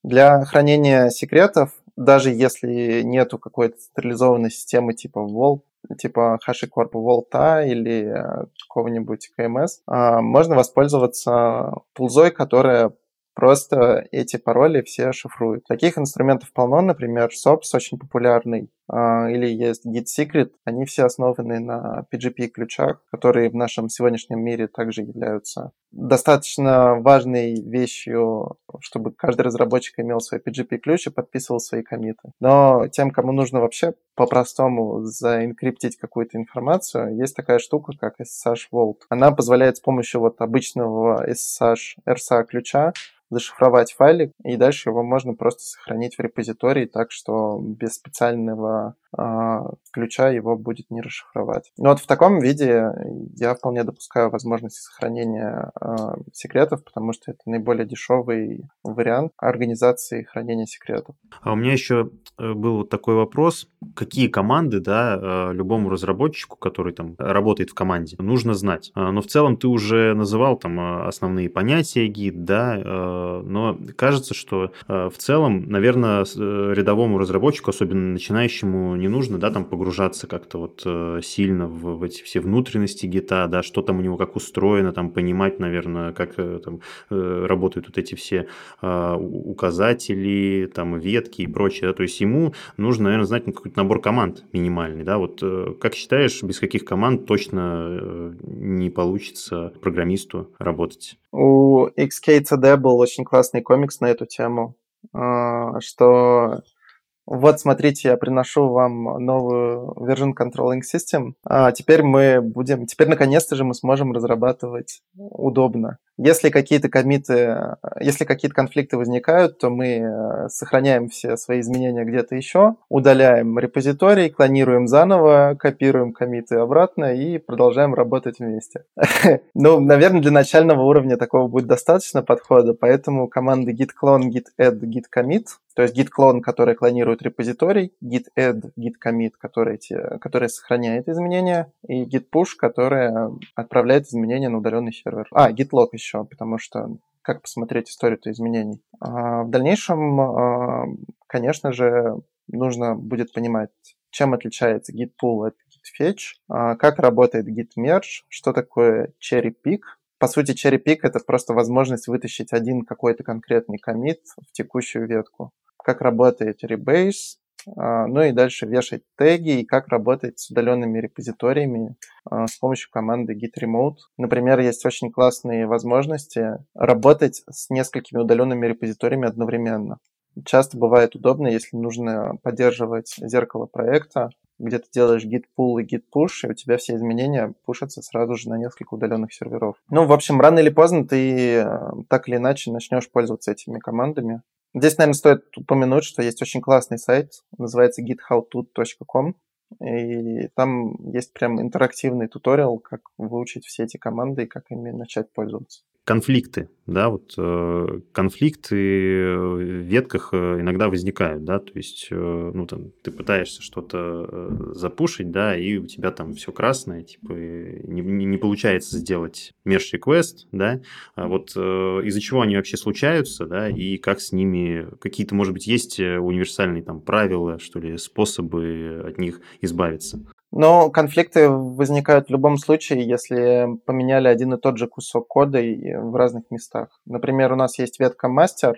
Для хранения секретов, даже если нету какой-то централизованной системы типа Vault, типа HashiCorp Vault или э, какого-нибудь KMS, а, можно воспользоваться пулзой, которая просто эти пароли все шифруют. Таких инструментов полно, например, SOPS очень популярный, или есть Git Secret, они все основаны на PGP-ключах, которые в нашем сегодняшнем мире также являются достаточно важной вещью, чтобы каждый разработчик имел свой PGP-ключ и подписывал свои комиты. Но тем, кому нужно вообще по-простому заинкриптить какую-то информацию, есть такая штука, как SSH Vault. Она позволяет с помощью вот обычного SSH RSA ключа зашифровать файлик, и дальше его можно просто сохранить в репозитории так, что без специального э, ключа его будет не расшифровать. Но вот в таком виде я вполне допускаю возможности сохранения э, секретов, потому что это наиболее дешевый вариант организации хранения секретов. А у меня еще э, был вот такой вопрос. Какие команды, да, э, любому разработчику, который там работает в команде, нужно знать? Но в целом ты уже называл там основные понятия гид, да, но кажется, что в целом, наверное, рядовому разработчику, особенно начинающему, не нужно, да, там погружаться как-то вот э, сильно в, в эти все внутренности гита, да, что там у него как устроено, там понимать, наверное, как э, там э, работают вот эти все э, указатели, там ветки и прочее, да, то есть ему нужно, наверное, знать ну, какой-то набор команд минимальный, да, вот как считаешь, без каких команд точно не получится программисту работать? У XKCD был очень классный комикс на эту тему, а, что вот, смотрите, я приношу вам новую version controlling system. А теперь мы будем, теперь наконец-то же мы сможем разрабатывать удобно. Если какие-то комиты, если какие-то конфликты возникают, то мы э, сохраняем все свои изменения где-то еще, удаляем репозиторий, клонируем заново, копируем комиты обратно и продолжаем работать вместе. [laughs] Ну, наверное, для начального уровня такого будет достаточно подхода, поэтому команды git clone, git add, git commit то есть git clone, который клонирует репозиторий, git add, git commit, который, эти, который сохраняет изменения, и git push, который отправляет изменения на удаленный сервер. А, git log еще, потому что как посмотреть историю-то изменений. А в дальнейшем, а, конечно же, нужно будет понимать, чем отличается git pull от git fetch, а, как работает git merge, что такое cherry pick, по сути, cherry pick это просто возможность вытащить один какой-то конкретный комит в текущую ветку как работает Rebase, а, ну и дальше вешать теги и как работать с удаленными репозиториями а, с помощью команды git remote. Например, есть очень классные возможности работать с несколькими удаленными репозиториями одновременно. Часто бывает удобно, если нужно поддерживать зеркало проекта, где ты делаешь git pull и git push, и у тебя все изменения пушатся сразу же на несколько удаленных серверов. Ну, в общем, рано или поздно ты э, так или иначе начнешь пользоваться этими командами. Здесь, наверное, стоит упомянуть, что есть очень классный сайт, называется githowto.com, и там есть прям интерактивный туториал, как выучить все эти команды и как ими начать пользоваться конфликты, да, вот э, конфликты в ветках э, иногда возникают, да, то есть, э, ну, там, ты пытаешься что-то э, запушить, да, и у тебя там все красное, типа, не, не получается сделать меж request, да, а вот э, из-за чего они вообще случаются, да, и как с ними, какие-то, может быть, есть универсальные там правила, что ли, способы от них избавиться? Но конфликты возникают в любом случае, если поменяли один и тот же кусок кода в разных местах. Например, у нас есть ветка мастер,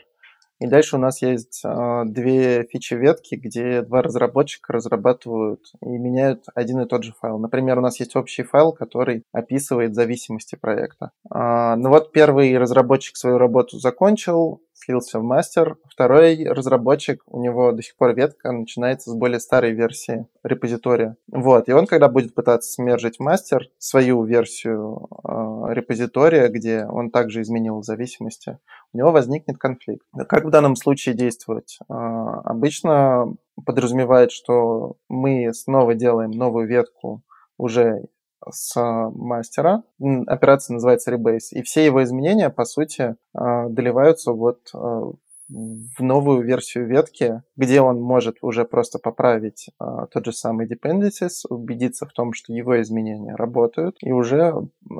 и дальше у нас есть э, две фичи ветки, где два разработчика разрабатывают и меняют один и тот же файл. Например, у нас есть общий файл, который описывает зависимости проекта. Э, ну вот первый разработчик свою работу закончил, слился в мастер. Второй разработчик, у него до сих пор ветка начинается с более старой версии репозитория. Вот, и он, когда будет пытаться смержить мастер свою версию э, репозитория, где он также изменил зависимости, у него возникнет конфликт. Как в данном случае действовать? Э, обычно подразумевает, что мы снова делаем новую ветку уже с мастера. Операция называется Rebase. И все его изменения, по сути, а, доливаются вот а, в новую версию ветки, где он может уже просто поправить а, тот же самый dependencies, убедиться в том, что его изменения работают, и уже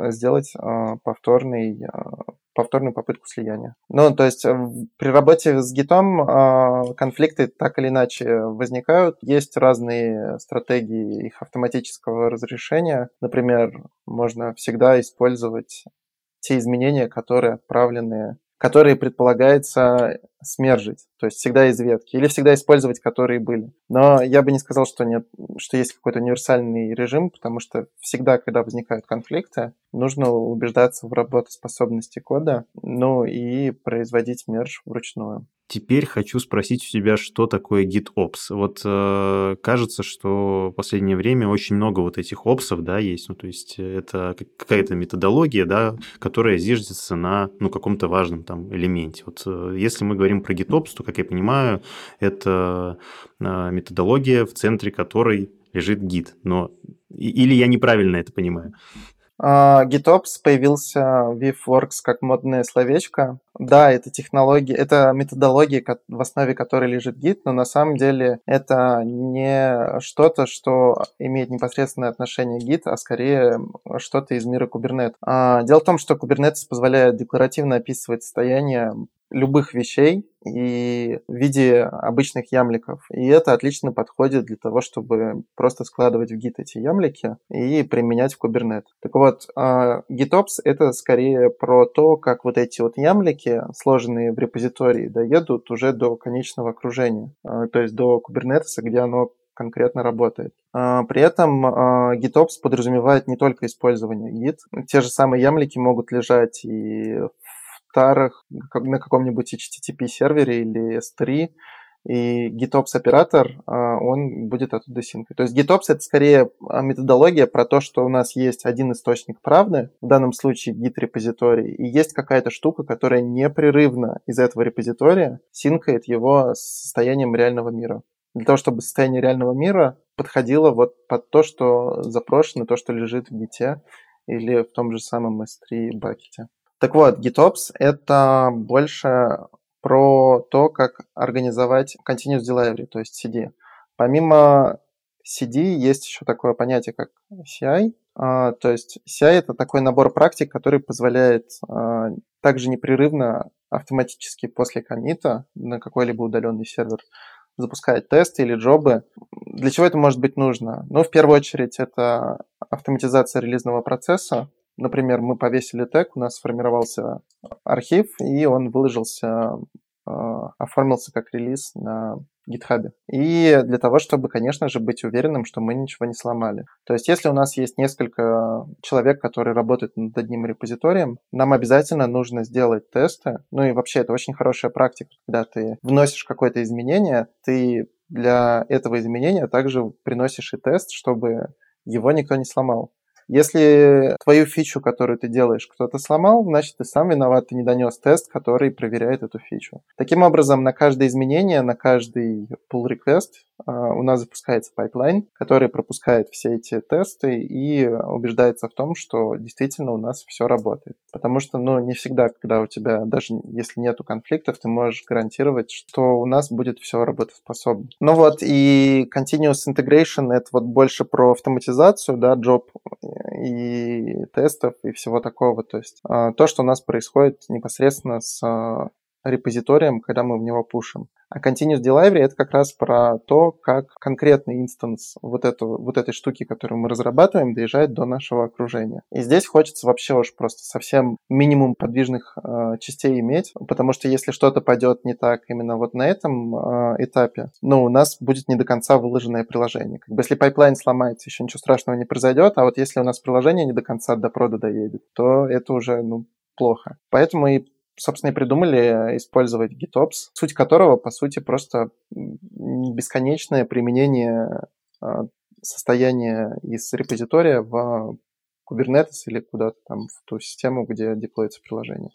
сделать а, повторный а, повторную попытку слияния. Ну, то есть э, при работе с гитом а, конфликты так или иначе возникают. Есть разные стратегии их автоматического разрешения. Например, можно всегда использовать те изменения, которые отправлены которые предполагается смержить, то есть всегда из ветки, или всегда использовать, которые были. Но я бы не сказал, что, нет, что есть какой-то универсальный режим, потому что всегда, когда возникают конфликты, нужно убеждаться в работоспособности кода, ну и производить мерж вручную. Теперь хочу спросить у тебя, что такое GitOps. Вот э, кажется, что в последнее время очень много вот этих опсов, да, есть. Ну, то есть это какая-то методология, да, которая зиждется на, ну, каком-то важном там элементе. Вот э, если мы говорим про GitOps, то, как я понимаю, это э, методология, в центре которой лежит гид. Но или я неправильно это понимаю? Uh, GitOps появился в VFWorks как модное словечко. Да, это технология, это методология, в основе которой лежит Git, но на самом деле это не что-то, что имеет непосредственное отношение к Git, а скорее что-то из мира Kubernetes. Uh, дело в том, что Kubernetes позволяет декларативно описывать состояние любых вещей и в виде обычных ямликов. И это отлично подходит для того, чтобы просто складывать в гит эти ямлики и применять в Kubernetes. Так вот, а, GitOps — это скорее про то, как вот эти вот ямлики, сложенные в репозитории, доедут уже до конечного окружения, а, то есть до Kubernetes, где оно конкретно работает. А, при этом GitOps подразумевает не только использование Git. Те же самые ямлики могут лежать и в тарах на каком-нибудь HTTP сервере или S3, и GitOps оператор, а, он будет оттуда синкать. То есть GitOps это скорее а, методология про то, что у нас есть один источник правды, в данном случае Git репозиторий, и есть какая-то штука, которая непрерывно из этого репозитория синкает его с состоянием реального мира. Для того, чтобы состояние реального мира подходило вот под то, что запрошено, то, что лежит в Git или в том же самом S3 бакете. Так вот, GitOps — это больше про то, как организовать Continuous Delivery, то есть CD. Помимо CD есть еще такое понятие, как CI. А, то есть CI — это такой набор практик, который позволяет а, также непрерывно автоматически после комита на какой-либо удаленный сервер запускать тесты или джобы. Для чего это может быть нужно? Ну, в первую очередь, это автоматизация релизного процесса, Например, мы повесили тег, у нас сформировался архив, и он выложился, а, оформился как релиз на GitHub. И для того, чтобы, конечно же, быть уверенным, что мы ничего не сломали. То есть, если у нас есть несколько человек, которые работают над одним репозиторием, нам обязательно нужно сделать тесты. Ну и вообще, это очень хорошая практика, когда ты вносишь какое-то изменение, ты для этого изменения также приносишь и тест, чтобы его никто не сломал. Если твою фичу, которую ты делаешь, кто-то сломал, значит, ты сам виноват, ты не донес тест, который проверяет эту фичу. Таким образом, на каждое изменение, на каждый pull request а, у нас запускается пайплайн, который пропускает все эти тесты и убеждается в том, что действительно у нас все работает. Потому что, ну, не всегда, когда у тебя, даже если нету конфликтов, ты можешь гарантировать, что у нас будет все работоспособно. Ну вот, и continuous integration — это вот больше про автоматизацию, да, job и тестов и всего такого. То есть а, то, что у нас происходит непосредственно с а, репозиторием, когда мы в него пушим. А Continuous Delivery — это как раз про то, как конкретный инстанс вот, этого, вот этой штуки, которую мы разрабатываем, доезжает до нашего окружения. И здесь хочется вообще уж просто совсем минимум подвижных э, частей иметь, потому что если что-то пойдет не так именно вот на этом э, этапе, ну, у нас будет не до конца выложенное приложение. Как бы если пайплайн сломается, еще ничего страшного не произойдет, а вот если у нас приложение не до конца до прода доедет, то это уже, ну, плохо. Поэтому и собственно, и придумали использовать GitOps, суть которого, по сути, просто бесконечное применение а, состояния из репозитория в Kubernetes или куда-то там в ту систему, где деплоится приложение.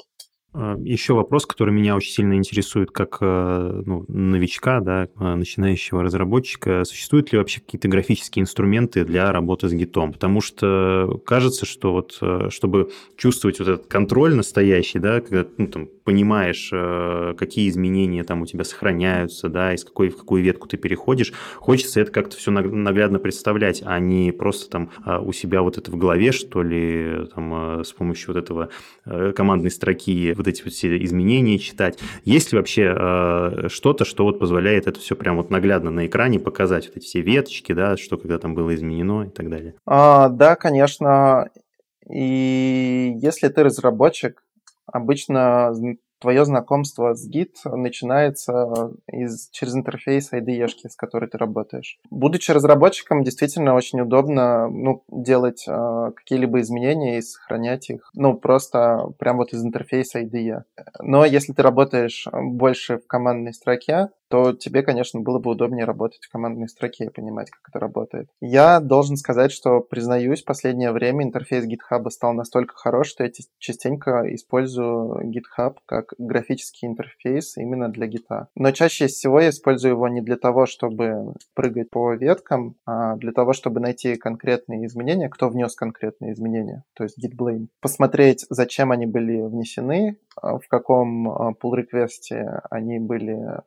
А, Еще вопрос, который меня очень сильно интересует как э, ну, новичка, да, э, начинающего разработчика. Существуют ли вообще какие-то графические инструменты для работы с гитом? Потому что кажется, что вот э, чтобы чувствовать вот этот контроль настоящий, да, когда ну, там, понимаешь, какие изменения там у тебя сохраняются, да, из какой в какую ветку ты переходишь, хочется это как-то все наглядно представлять, а не просто там у себя вот это в голове, что ли, там с помощью вот этого командной строки вот эти вот все изменения читать. Есть ли вообще э, что-то, что вот позволяет это все прям вот наглядно на экране показать, вот эти все веточки, да, что когда там было изменено и так далее? А, да, конечно. И если ты разработчик, обычно твое знакомство с Git начинается из, через интерфейс IDE, с которой ты работаешь. Будучи разработчиком, действительно очень удобно ну, делать э, какие-либо изменения и сохранять их, ну, просто прям вот из интерфейса IDE. Но если ты работаешь больше в командной строке, то тебе, конечно, было бы удобнее работать в командной строке и понимать, как это работает. Я должен сказать, что, признаюсь, в последнее время интерфейс GitHub стал настолько хорош, что я частенько использую GitHub как графический интерфейс именно для гита. Но чаще всего я использую его не для того, чтобы прыгать по веткам, а для того, чтобы найти конкретные изменения, кто внес конкретные изменения, то есть git blame. Посмотреть, зачем они были внесены, а, в каком а, pull request они были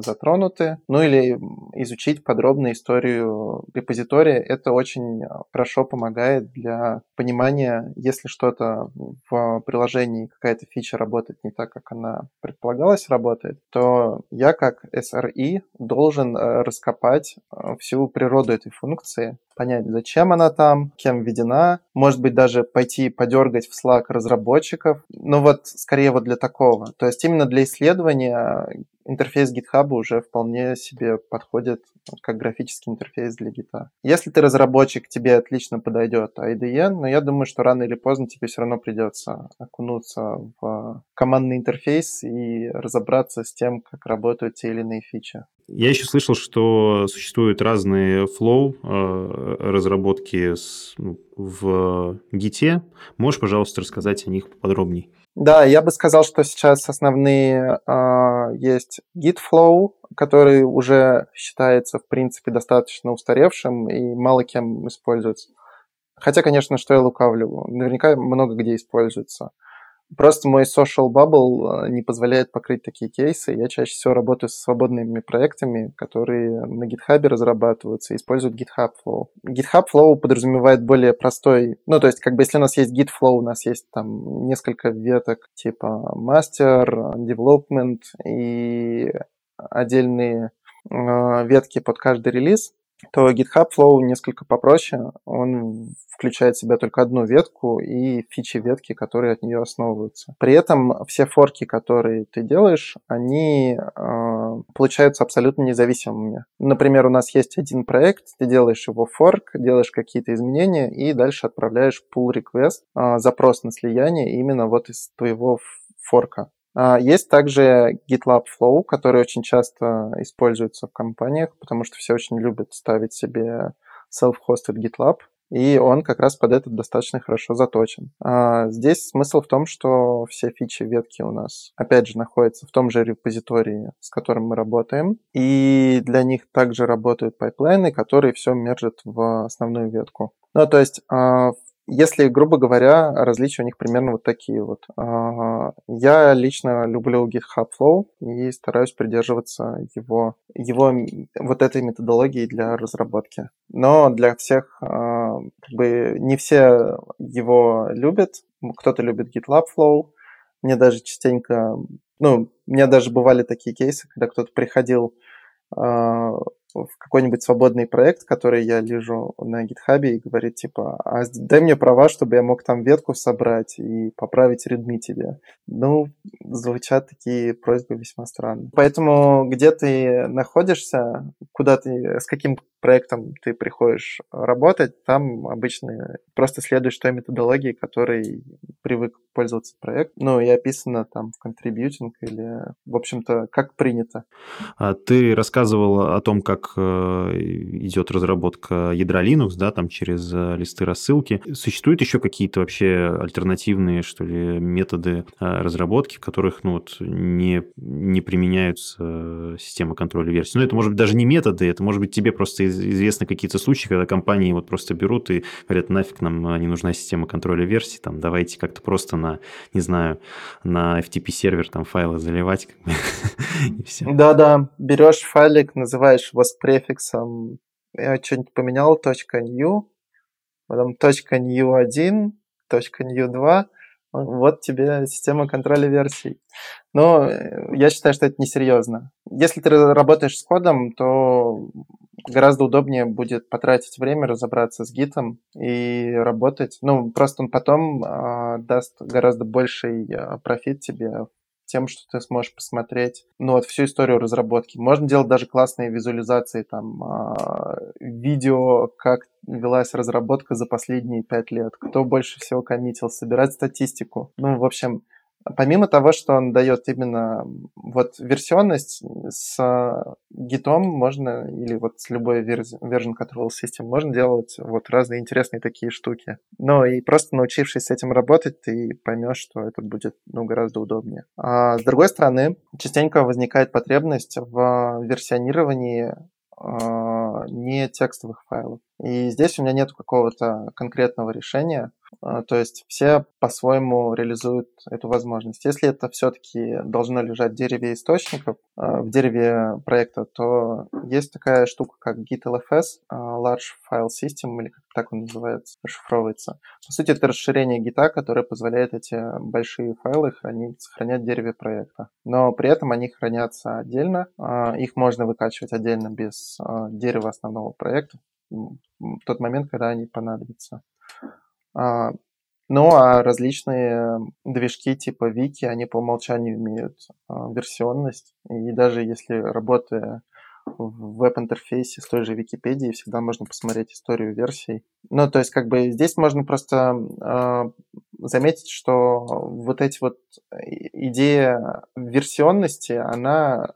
затронуты, ну или изучить подробно историю репозитория. Это очень хорошо помогает для понимания, если что-то в приложении, какая-то фича работает не так, как она предполагалась работает, то я как SRE должен э, раскопать э, всю природу этой функции, понять, зачем она там, кем введена, может быть, даже пойти подергать в Slack разработчиков. Ну вот, скорее вот для такого. То есть именно для исследования интерфейс GitHub уже вполне себе подходит как графический интерфейс для гита. Если ты разработчик, тебе отлично подойдет IDE, но я думаю, что рано или поздно тебе все равно придется окунуться в командный интерфейс и разобраться с тем, как работают те или иные фичи. Я еще слышал, что существуют разные флоу э, разработки ну, в Git. Можешь, пожалуйста, рассказать о них поподробнее? Да, я бы сказал, что сейчас основные э, есть Git Flow, который уже считается, в принципе, достаточно устаревшим и мало кем используется. Хотя, конечно, что я лукавлю, наверняка много где используется. Просто мой social bubble э, не позволяет покрыть такие кейсы. Я чаще всего работаю со свободными проектами, которые на GitHub разрабатываются и используют GitHub Flow. GitHub Flow подразумевает более простой... Ну, то есть, как бы, если у нас есть Git Flow, у нас есть там несколько веток типа master, development и отдельные э, ветки под каждый релиз, то GitHub Flow несколько попроще. Он включает в себя только одну ветку и фичи ветки, которые от нее основываются. При этом все форки, которые ты делаешь, они э, получаются абсолютно независимыми. Например, у нас есть один проект, ты делаешь его форк, делаешь какие-то изменения и дальше отправляешь pull request, э, запрос на слияние именно вот из твоего форка. А, есть также GitLab Flow, который очень часто используется в компаниях, потому что все очень любят ставить себе self-hosted GitLab, и он как раз под этот достаточно хорошо заточен. А здесь смысл в том, что все фичи ветки у нас, опять же, находятся в том же репозитории, с которым мы работаем, и для них также работают пайплайны, которые все мержат в основную ветку. Ну, то есть а, если, грубо говоря, различия у них примерно вот такие вот. Я лично люблю GitHub Flow и стараюсь придерживаться его, его вот этой методологии для разработки. Но для всех, а, как бы, не все его любят. Кто-то любит GitLab Flow. Мне даже частенько, ну, меня даже бывали такие кейсы, когда кто-то приходил а, в какой-нибудь свободный проект, который я лежу на гитхабе и говорит, типа, а дай мне права, чтобы я мог там ветку собрать и поправить редми тебе. Ну, звучат такие просьбы весьма странно. Поэтому где ты находишься, куда ты, с каким проектом ты приходишь работать, там обычно просто следуешь той методологии, которой привык пользоваться проект. Ну, и описано там в contributing или, в общем-то, как принято. А ты рассказывал о том, как э, идет разработка ядра Linux, да, там через э, листы рассылки. Существуют еще какие-то вообще альтернативные, что ли, методы э, разработки, в которых, ну, вот, не, не применяются системы контроля версий? Ну, это, может быть, даже не методы, это, может быть, тебе просто известны какие-то случаи, когда компании вот просто берут и говорят, нафиг нам не нужна система контроля версий, там, давайте как-то просто на, не знаю, на FTP сервер там файлы заливать, [laughs] и все. Да-да, берешь файлик, называешь его с префиксом, я что-нибудь поменял, .new, потом .new1, .new2, вот тебе система контроля версий. Но э, я считаю, что это несерьезно. Если ты работаешь с кодом, то гораздо удобнее будет потратить время, разобраться с гитом и работать. Ну, просто он потом э, даст гораздо больший э, профит тебе тем, что ты сможешь посмотреть, ну, вот всю историю разработки. Можно делать даже классные визуализации, там, э, видео, как велась разработка за последние пять лет, кто больше всего коммитил, собирать статистику. Ну, в общем, Помимо того, что он дает именно вот версионность, с гитом можно, или вот с любой version control system, можно делать вот разные интересные такие штуки. Ну и просто научившись с этим работать, ты поймешь, что это будет ну, гораздо удобнее. А с другой стороны, частенько возникает потребность в версионировании а, не текстовых файлов. И здесь у меня нет какого-то конкретного решения. А, то есть все по-своему реализуют эту возможность. Если это все-таки должно лежать в дереве источников, а, в дереве проекта, то есть такая штука, как GitLFS, а, Large File System, или как так он называется, расшифровывается. По сути, это расширение гита, которое позволяет эти большие файлы хранить, сохранять в дереве проекта. Но при этом они хранятся отдельно, их можно выкачивать отдельно без дерева основного проекта в тот момент, когда они понадобятся. А, ну, а различные движки типа Вики, они по умолчанию имеют а, версионность. И даже если работая в веб-интерфейсе с той же Википедией, всегда можно посмотреть историю версий. Ну, то есть, как бы здесь можно просто э, заметить, что вот эти вот идея версионности, она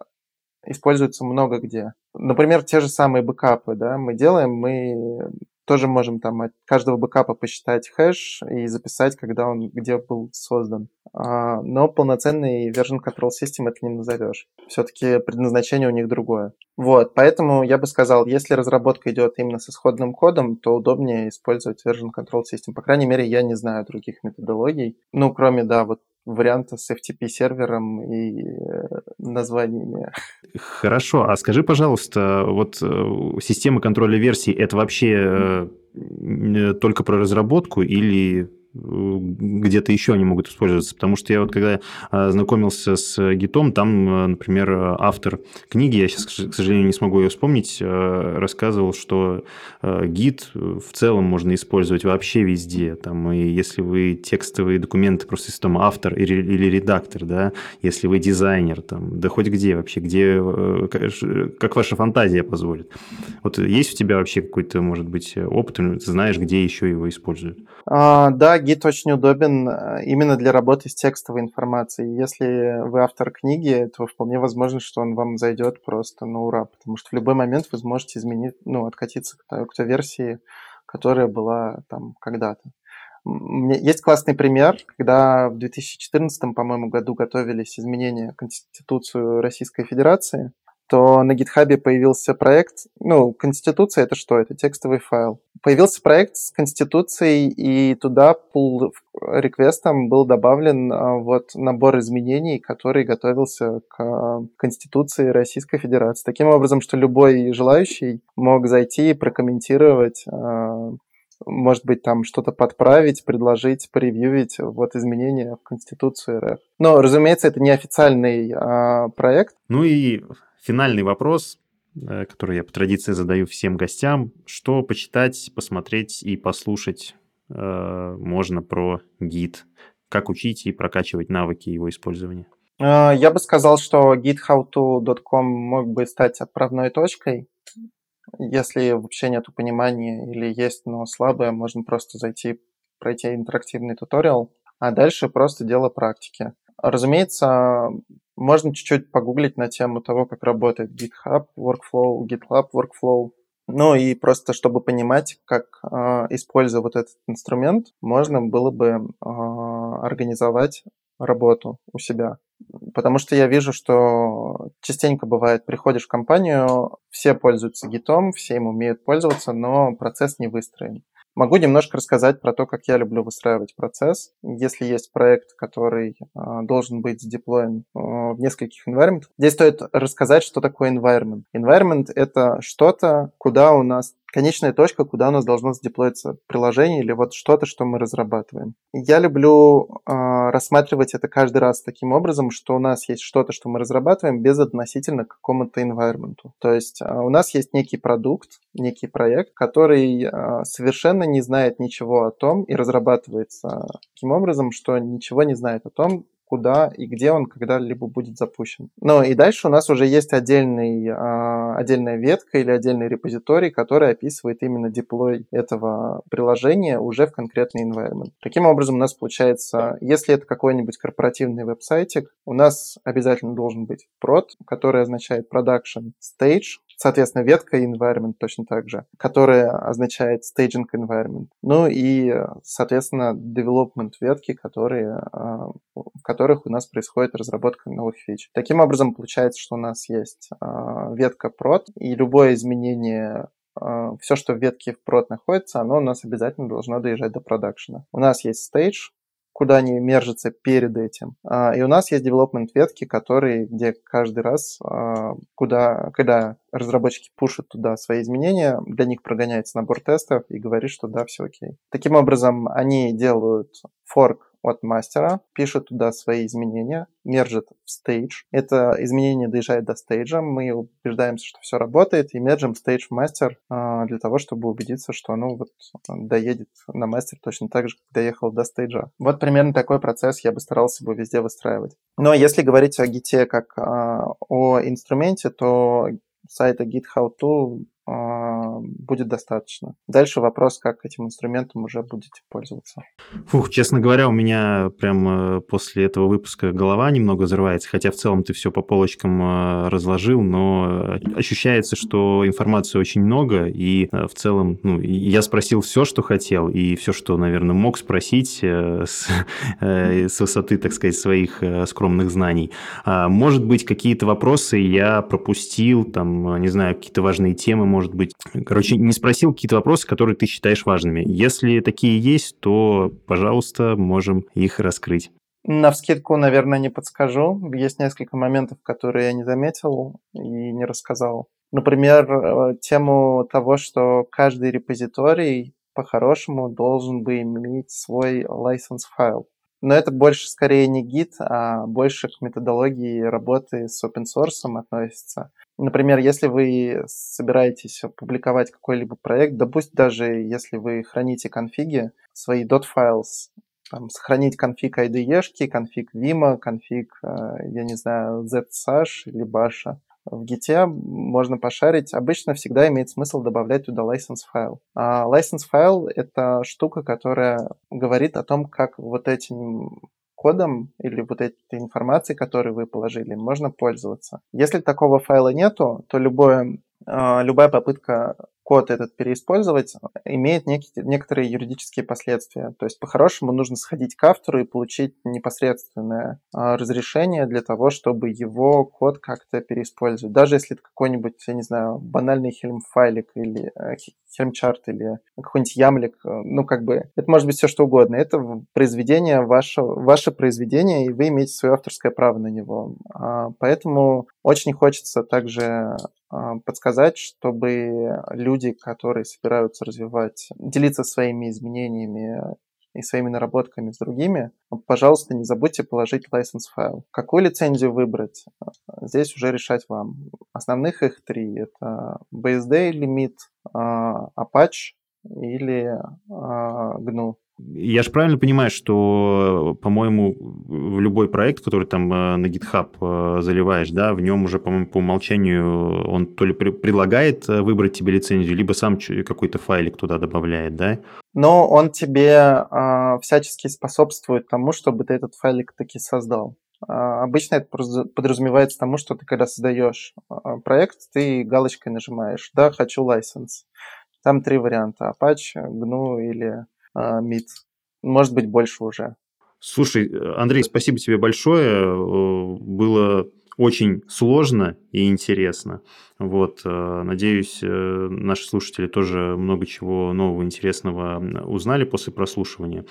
используется много где. Например, те же самые бэкапы, да, мы делаем, мы тоже можем там от каждого бэкапа посчитать хэш и записать, когда он где был создан. А, но полноценный version control system это не назовешь. Все-таки предназначение у них другое. Вот, поэтому я бы сказал, если разработка идет именно с исходным кодом, то удобнее использовать version control system. По крайней мере, я не знаю других методологий. Ну, кроме, да, вот варианта с FTP-сервером и э, названиями. Хорошо, а скажи, пожалуйста, вот э, система контроля версий – это вообще э, только про разработку или где-то еще они могут использоваться. Потому что я вот когда а, знакомился с гитом, там, а, например, автор книги, я сейчас, к сожалению, не смогу ее вспомнить, а, рассказывал, что гид в целом можно использовать вообще везде. Там, и если вы текстовые документы, просто если там автор или, редактор, да, если вы дизайнер, там, да хоть где вообще, где, э, как ваша фантазия позволит. Вот есть у тебя вообще какой-то, может быть, опыт, ты знаешь, где еще его используют? А, да, гид очень удобен э, именно для работы с текстовой информацией. Если вы автор книги, то вполне возможно, что он вам зайдет просто на ура, потому что в любой момент вы сможете изменить, ну, откатиться к той, к той версии, которая была там когда-то. Есть классный пример, когда в 2014, по-моему, году готовились изменения в Конституцию Российской Федерации, то на GitHub появился проект, ну, Конституция это что? Это текстовый файл. Появился проект с Конституцией, и туда pull реквестом был добавлен а, вот набор изменений, который готовился к Конституции Российской Федерации. Таким образом, что любой желающий мог зайти и прокомментировать а, может быть, там что-то подправить, предложить, превьюить вот изменения в Конституцию РФ. Но, разумеется, это не официальный а, проект. Ну и финальный вопрос, э, который я по традиции задаю всем гостям. Что почитать, посмотреть и послушать э, можно про гид? Как учить и прокачивать навыки его использования? Э, я бы сказал, что githowto.com мог бы стать отправной точкой. Если вообще нет понимания или есть, но слабое, можно просто зайти, пройти интерактивный туториал, а дальше просто дело практики. Разумеется, можно чуть-чуть погуглить на тему того, как работает GitHub Workflow, GitLab Workflow. Ну и просто, чтобы понимать, как э, используя вот этот инструмент, можно было бы э, организовать работу у себя. Потому что я вижу, что частенько бывает, приходишь в компанию, все пользуются гитом, все им умеют пользоваться, но процесс не выстроен. Могу немножко рассказать про то, как я люблю выстраивать процесс. Если есть проект, который э, должен быть задеплоен э, в нескольких environment, здесь стоит рассказать, что такое environment. Environment — это что-то, куда у нас конечная точка, куда у нас должно задеплоиться приложение или вот что-то, что мы разрабатываем. Я люблю э, рассматривать это каждый раз таким образом, что у нас есть что-то, что мы разрабатываем без относительно какому-то environment. То есть э, у нас есть некий продукт, некий проект, который э, совершенно не знает ничего о том и разрабатывается таким образом, что ничего не знает о том, куда и где он когда-либо будет запущен. Ну и дальше у нас уже есть отдельный, э, отдельная ветка или отдельный репозиторий, который описывает именно деплой этого приложения уже в конкретный environment. Таким образом у нас получается, если это какой-нибудь корпоративный веб-сайтик, у нас обязательно должен быть prod, который означает production stage, Соответственно, ветка environment точно так же, которая означает staging environment. Ну и, соответственно, development ветки, которые, а, в которых у нас происходит разработка новых фич. Таким образом, получается, что у нас есть а, ветка prod, и любое изменение все, что в ветке в прод находится, оно у нас обязательно должно доезжать до продакшена. У нас есть стейдж, куда они мержатся перед этим. А, и у нас есть development ветки, которые, где каждый раз, а, куда, когда разработчики пушат туда свои изменения, для них прогоняется набор тестов и говорит, что да, все окей. Таким образом, они делают форк от мастера, пишет туда свои изменения, мержит в стейдж. Это изменение доезжает до стейджа, мы убеждаемся, что все работает, и мержим стейдж в мастер а, для того, чтобы убедиться, что оно вот доедет на мастер точно так же, как доехал до стейджа. Вот примерно такой процесс я бы старался бы везде выстраивать. Но если говорить о гите как а, о инструменте, то сайта GitHub а, будет достаточно. Дальше вопрос, как этим инструментом уже будете пользоваться. Фух, честно говоря, у меня прям э, после этого выпуска голова немного взрывается, хотя в целом ты все по полочкам э, разложил, но ощущается, что информации очень много, и э, в целом ну, я спросил все, что хотел, и все, что, наверное, мог спросить с, [laughs] с высоты, так сказать, своих скромных знаний. А, может быть, какие-то вопросы я пропустил, там, не знаю, какие-то важные темы, может быть. Короче, не спросил какие-то вопросы, которые ты считаешь важными. Если такие есть, то, пожалуйста, можем их раскрыть. На вскидку, наверное, не подскажу. Есть несколько моментов, которые я не заметил и не рассказал. Например, э, тему того, что каждый репозиторий по-хорошему должен бы иметь свой license файл. Но это больше скорее не гид, а больше к методологии работы с open source относится. Например, если вы собираетесь публиковать какой-либо проект, да пусть даже если вы храните конфиги, свои .files, там, сохранить конфиг IDE, конфиг Vim, конфиг, э, я не знаю, ZSash или Bash, в Git можно пошарить. Обычно всегда имеет смысл добавлять туда license файл. А license файл — это штука, которая говорит о том, как вот этим кодом или вот этой информацией, которую вы положили, можно пользоваться. Если такого файла нету, то любое, а, любая попытка код этот переиспользовать имеет некие, некоторые юридические последствия. То есть по-хорошему нужно сходить к автору и получить непосредственное э, разрешение для того, чтобы его код как-то переиспользовать. Даже если это какой-нибудь, я не знаю, банальный хельм-файлик или э, хельм-чарт или какой-нибудь ямлик, э, ну как бы это может быть все что угодно. Это произведение, ваше, ваше произведение, и вы имеете свое авторское право на него. А, поэтому очень хочется также а, подсказать, чтобы люди, которые собираются развивать, делиться своими изменениями и своими наработками с другими, пожалуйста, не забудьте положить license файл. Какую лицензию выбрать, здесь уже решать вам. Основных их три. Это BSD лимит, а, Apache или GNU. Я же правильно понимаю, что, по-моему, в любой проект, который там э, на GitHub э, заливаешь, да, в нем уже, по-моему, по умолчанию он то ли предлагает э, выбрать тебе лицензию, либо сам какой-то файлик туда добавляет, да? Но он тебе э, всячески способствует тому, чтобы ты этот файлик таки создал. Э, обычно это подразумевается тому, что ты когда создаешь э, проект, ты галочкой нажимаешь «Да, хочу license». Там три варианта – Apache, GNU или а, МИД. Может быть, больше уже. Слушай, Андрей, спасибо тебе большое. Э, было очень сложно и интересно. Вот, э, надеюсь, э, наши слушатели тоже много чего нового интересного узнали после прослушивания.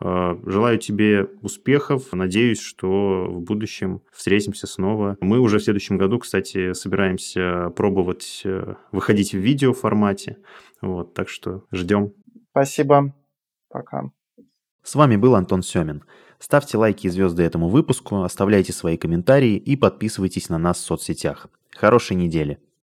Желаю тебе успехов. Надеюсь, что в будущем встретимся снова. Мы уже в следующем году, кстати, собираемся пробовать выходить в видео формате. Вот, так что ждем. Спасибо. Пока. С вами был Антон Семин. Ставьте лайки и звезды этому выпуску, оставляйте свои комментарии и подписывайтесь на нас в соцсетях. Хорошей недели!